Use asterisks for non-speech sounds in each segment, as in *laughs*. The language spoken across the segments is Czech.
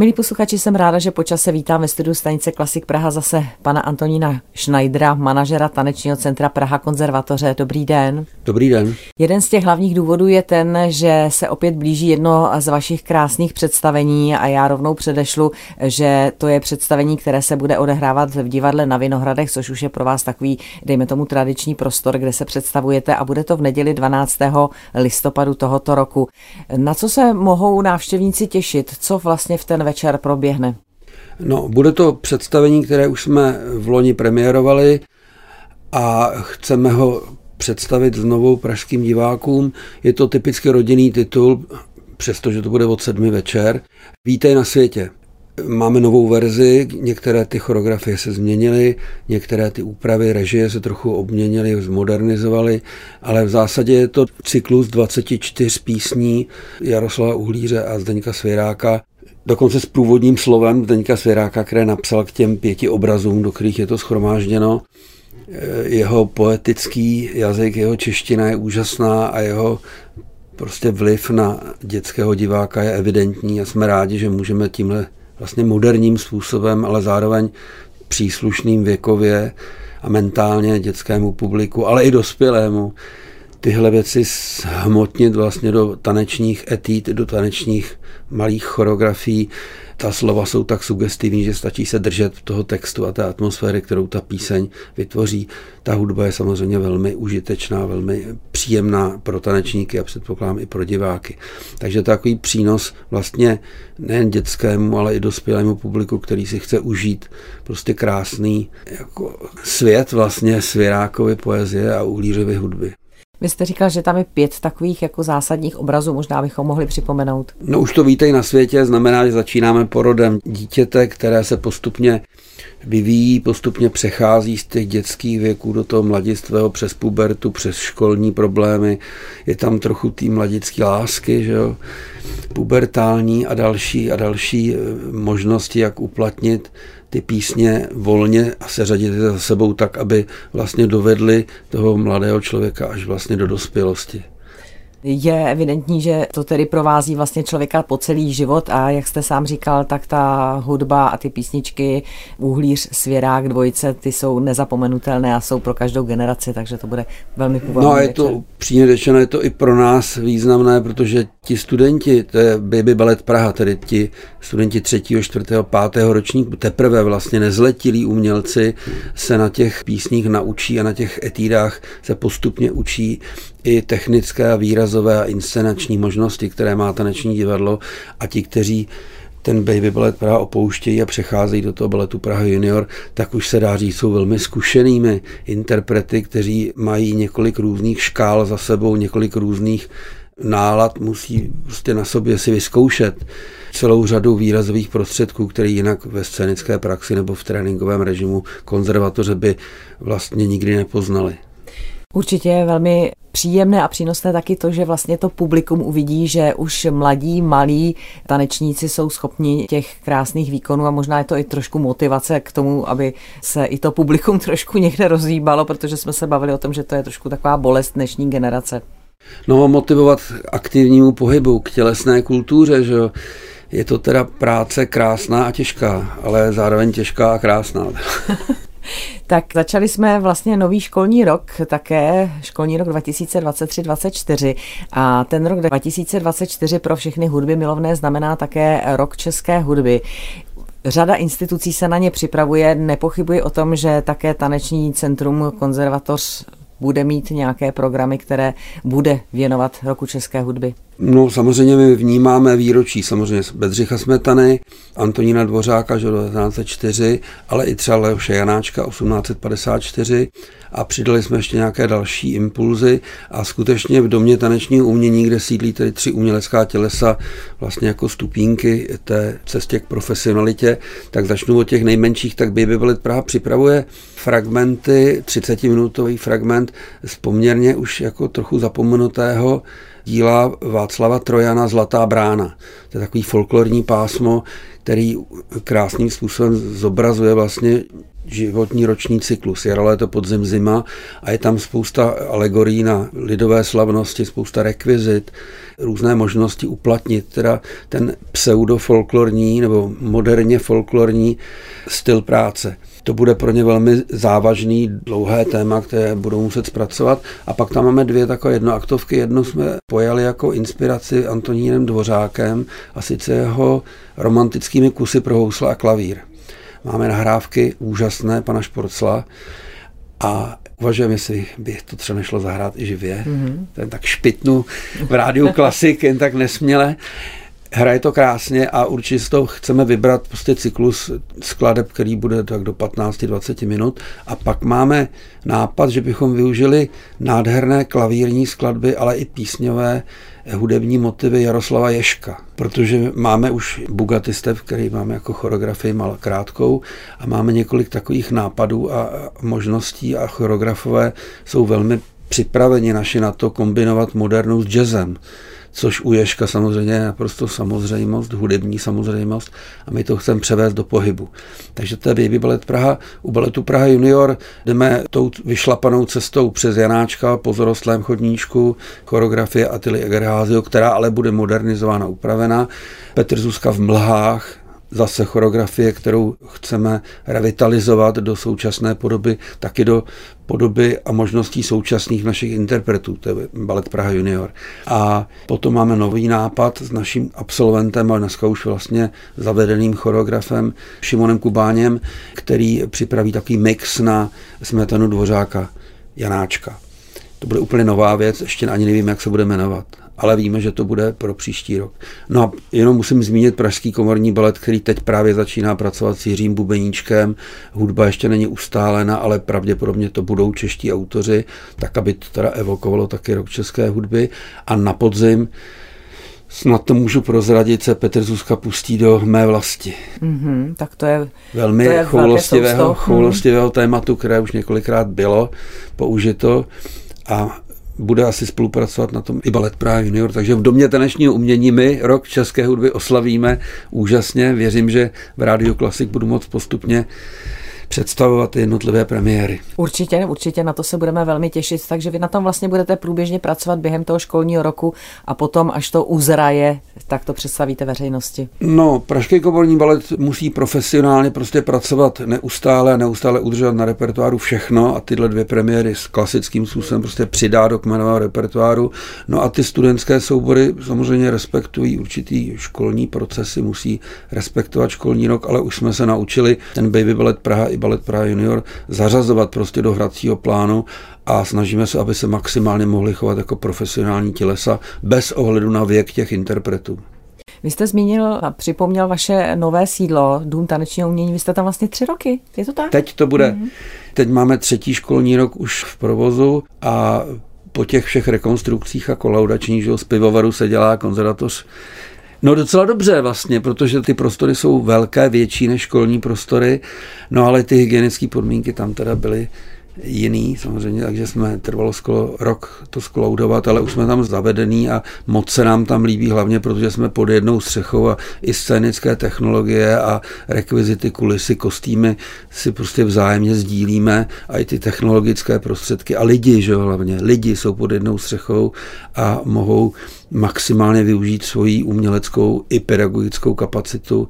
Milí posluchači, jsem ráda, že počas se vítám ve studiu stanice Klasik Praha zase pana Antonína Schneidera, manažera tanečního centra Praha konzervatoře. Dobrý den. Dobrý den. Jeden z těch hlavních důvodů je ten, že se opět blíží jedno z vašich krásných představení a já rovnou předešlu, že to je představení, které se bude odehrávat v divadle na Vinohradech, což už je pro vás takový, dejme tomu, tradiční prostor, kde se představujete a bude to v neděli 12. listopadu tohoto roku. Na co se mohou návštěvníci těšit? Co vlastně v ten večer proběhne? No, bude to představení, které už jsme v loni premiérovali a chceme ho představit znovu pražským divákům. Je to typicky rodinný titul, přestože to bude od sedmi večer. Vítej na světě. Máme novou verzi, některé ty choreografie se změnily, některé ty úpravy, režie se trochu obměnily, zmodernizovaly, ale v zásadě je to cyklus 24 písní Jaroslava Uhlíře a Zdeňka Svěráka, dokonce s průvodním slovem Zdeňka Svěráka, které napsal k těm pěti obrazům, do kterých je to schromážděno. Jeho poetický jazyk, jeho čeština je úžasná a jeho prostě vliv na dětského diváka je evidentní a jsme rádi, že můžeme tímhle vlastně moderním způsobem, ale zároveň příslušným věkově a mentálně dětskému publiku, ale i dospělému tyhle věci hmotnit vlastně do tanečních etít, do tanečních malých choreografií. Ta slova jsou tak sugestivní, že stačí se držet toho textu a té atmosféry, kterou ta píseň vytvoří. Ta hudba je samozřejmě velmi užitečná, velmi příjemná pro tanečníky a předpokládám i pro diváky. Takže takový přínos vlastně nejen dětskému, ale i dospělému publiku, který si chce užít prostě krásný jako svět vlastně svěrákovy poezie a uhlířovy hudby. Vy jste říkal, že tam je pět takových jako zásadních obrazů, možná bychom mohli připomenout. No už to víte na světě, znamená, že začínáme porodem dítěte, které se postupně vyvíjí, postupně přechází z těch dětských věků do toho mladistvého přes pubertu, přes školní problémy. Je tam trochu té mladické lásky, že jo? pubertální a další a další eh, možnosti, jak uplatnit ty písně volně a seřadit je za sebou tak, aby vlastně dovedli toho mladého člověka až vlastně do dospělosti. Je evidentní, že to tedy provází vlastně člověka po celý život a jak jste sám říkal, tak ta hudba a ty písničky Uhlíř, Svěrák, Dvojice, ty jsou nezapomenutelné a jsou pro každou generaci, takže to bude velmi původní No a je večer. to přímě řečeno, je to i pro nás významné, protože ti studenti, to je Baby Ballet Praha, tedy ti studenti třetího, čtvrtého, pátého ročníku, teprve vlastně nezletilí umělci se na těch písních naučí a na těch etídách se postupně učí i technické a výrazové a inscenační možnosti, které má taneční divadlo a ti, kteří ten Baby Ballet Praha opouštějí a přecházejí do toho baletu Praha Junior, tak už se dá říct, jsou velmi zkušenými interprety, kteří mají několik různých škál za sebou, několik různých nálad, musí prostě na sobě si vyzkoušet celou řadu výrazových prostředků, které jinak ve scénické praxi nebo v tréninkovém režimu konzervatoře by vlastně nikdy nepoznali. Určitě je velmi příjemné a přínosné taky to, že vlastně to publikum uvidí, že už mladí, malí tanečníci jsou schopni těch krásných výkonů a možná je to i trošku motivace k tomu, aby se i to publikum *laughs* trošku někde rozhýbalo, protože jsme se bavili o tom, že to je trošku taková bolest dnešní generace. No motivovat k aktivnímu pohybu, k tělesné kultuře, že jo. Je to teda práce krásná a těžká, ale zároveň těžká a krásná. *laughs* Tak začali jsme vlastně nový školní rok, také školní rok 2023-2024 a ten rok 2024 pro všechny hudby milovné znamená také rok české hudby. Řada institucí se na ně připravuje, nepochybuji o tom, že také taneční centrum konzervatoř bude mít nějaké programy, které bude věnovat roku české hudby. No samozřejmě my vnímáme výročí samozřejmě Bedřicha Smetany, Antonína Dvořáka, že 1904, ale i třeba Leoše Janáčka 1854 a přidali jsme ještě nějaké další impulzy. A skutečně v domě tanečního umění, kde sídlí tedy tři umělecká tělesa vlastně jako stupínky té cestě k profesionalitě, tak začnu od těch nejmenších, tak Baby Ballet Praha připravuje fragmenty, 30-minutový fragment z poměrně už jako trochu zapomenutého díla Václava Trojana Zlatá brána. To je takový folklorní pásmo, který krásným způsobem zobrazuje vlastně životní roční cyklus, jaro, léto, podzim, zima a je tam spousta alegorií na lidové slavnosti, spousta rekvizit, různé možnosti uplatnit teda ten pseudofolklorní nebo moderně folklorní styl práce. To bude pro ně velmi závažný, dlouhé téma, které budou muset zpracovat. A pak tam máme dvě takové jednoaktovky. Jednu jsme pojali jako inspiraci Antonínem Dvořákem a sice jeho romantickými kusy pro housle a klavír. Máme nahrávky úžasné pana Šporcla a uvažujeme, jestli by to třeba nešlo zahrát i živě. Mm-hmm. Ten tak špitnu v rádiu klasik, jen tak nesměle. Hraje to krásně a určitě toho chceme vybrat prostě cyklus skladeb, který bude tak do 15-20 minut. A pak máme nápad, že bychom využili nádherné klavírní skladby, ale i písňové hudební motivy Jaroslava Ješka, protože máme už Bugatistev, který máme jako choreografii mal krátkou a máme několik takových nápadů a možností a choreografové jsou velmi připraveni naši na to kombinovat modernu s jazzem což u Ješka samozřejmě je naprosto samozřejmost, hudební samozřejmost a my to chceme převést do pohybu. Takže to je Baby Ballet Praha. U baletu Praha Junior jdeme tou vyšlapanou cestou přes Janáčka po zorostlém chodníčku, choreografie Atily Egerházio, která ale bude modernizována, upravena. Petr Zuzka v mlhách, zase choreografie, kterou chceme revitalizovat do současné podoby, taky do podoby a možností současných našich interpretů, to je Balet Praha Junior. A potom máme nový nápad s naším absolventem, ale dneska už vlastně zavedeným choreografem Šimonem Kubáněm, který připraví takový mix na smetanu Dvořáka Janáčka. To bude úplně nová věc, ještě ani nevím, jak se bude jmenovat ale víme, že to bude pro příští rok. No a jenom musím zmínit Pražský komorní balet, který teď právě začíná pracovat s Jiřím Bubeníčkem. Hudba ještě není ustálena, ale pravděpodobně to budou čeští autoři, tak aby to teda evokovalo taky rok české hudby. A na podzim Snad to můžu prozradit, se Petr Zuzka pustí do mé vlasti. Mm-hmm, tak to je velmi to je choulostivého, choulostivého tématu, které už několikrát bylo použito a bude asi spolupracovat na tom i Balet Praha Junior, takže v Domě tanečního umění my rok české hudby oslavíme úžasně. Věřím, že v Rádiu Klasik budu moc postupně představovat jednotlivé premiéry. Určitě, určitě na to se budeme velmi těšit, takže vy na tom vlastně budete průběžně pracovat během toho školního roku a potom, až to uzraje, tak to představíte veřejnosti. No, Pražský komorní balet musí profesionálně prostě pracovat neustále a neustále udržovat na repertoáru všechno a tyhle dvě premiéry s klasickým způsobem prostě přidá do kmenového repertoáru. No a ty studentské soubory samozřejmě respektují určitý školní procesy, musí respektovat školní rok, ale už jsme se naučili ten Baby Ballet Praha i Balet Praha Junior zařazovat prostě do hracího plánu a snažíme se, aby se maximálně mohli chovat jako profesionální tělesa bez ohledu na věk těch interpretů. Vy jste zmínil a připomněl vaše nové sídlo, Dům tanečního umění. Vy jste tam vlastně tři roky, je to tak? Teď to bude. Mm-hmm. Teď máme třetí školní rok už v provozu a po těch všech rekonstrukcích a kolaudačních, že z pivovaru se dělá konzervatoř No docela dobře vlastně, protože ty prostory jsou velké, větší než školní prostory, no ale ty hygienické podmínky tam teda byly jiný samozřejmě, takže jsme trvalo skoro rok to skloudovat, ale už jsme tam zavedený a moc se nám tam líbí, hlavně protože jsme pod jednou střechou a i scénické technologie a rekvizity, kulisy, kostýmy si prostě vzájemně sdílíme a i ty technologické prostředky. A lidi, že jo, hlavně lidi jsou pod jednou střechou a mohou maximálně využít svoji uměleckou i pedagogickou kapacitu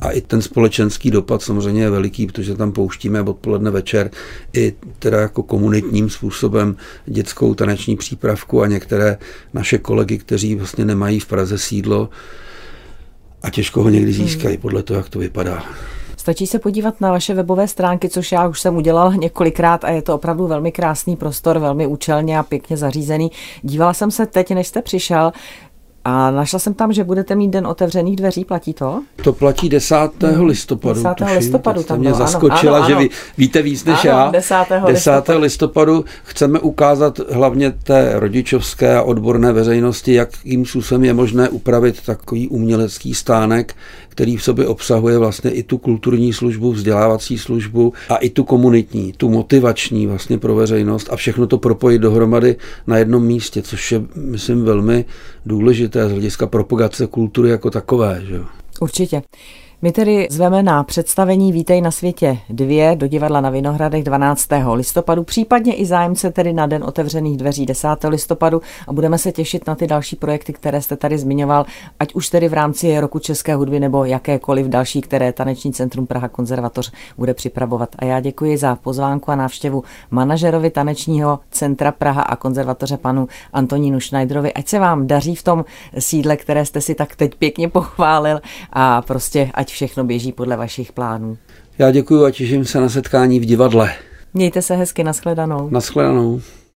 a i ten společenský dopad samozřejmě je veliký, protože tam pouštíme odpoledne večer i teda jako komunitním způsobem dětskou taneční přípravku a některé naše kolegy, kteří vlastně nemají v Praze sídlo a těžko ho někdy získají hmm. podle toho, jak to vypadá. Stačí se podívat na vaše webové stránky, což já už jsem udělal několikrát a je to opravdu velmi krásný prostor, velmi účelně a pěkně zařízený. Dívala jsem se teď, než jste přišel, a našla jsem tam, že budete mít den otevřených dveří, platí to? To platí 10. Hmm. listopadu. 10. Tuším, listopadu tam mě bylo, zaskočila, ano, ano, že vy víte víc než ano, já. 10. 10. listopadu. listopadu chceme ukázat hlavně té rodičovské a odborné veřejnosti, jakým způsobem je možné upravit takový umělecký stánek, který v sobě obsahuje vlastně i tu kulturní službu, vzdělávací službu a i tu komunitní, tu motivační vlastně pro veřejnost a všechno to propojit dohromady na jednom místě, což je, myslím, velmi důležité z hlediska propagace kultury jako takové. Že? Určitě. My tedy zveme na představení Vítej na světě dvě do divadla na Vinohradech 12. listopadu, případně i zájemce tedy na den otevřených dveří 10. listopadu a budeme se těšit na ty další projekty, které jste tady zmiňoval, ať už tedy v rámci roku české hudby nebo jakékoliv další, které Taneční centrum Praha konzervatoř bude připravovat. A já děkuji za pozvánku a návštěvu manažerovi Tanečního centra Praha a konzervatoře panu Antonínu Schneiderovi. Ať se vám daří v tom sídle, které jste si tak teď pěkně pochválil a prostě ať všechno běží podle vašich plánů. Já děkuji a těším se na setkání v divadle. Mějte se hezky, nashledanou. Nashledanou.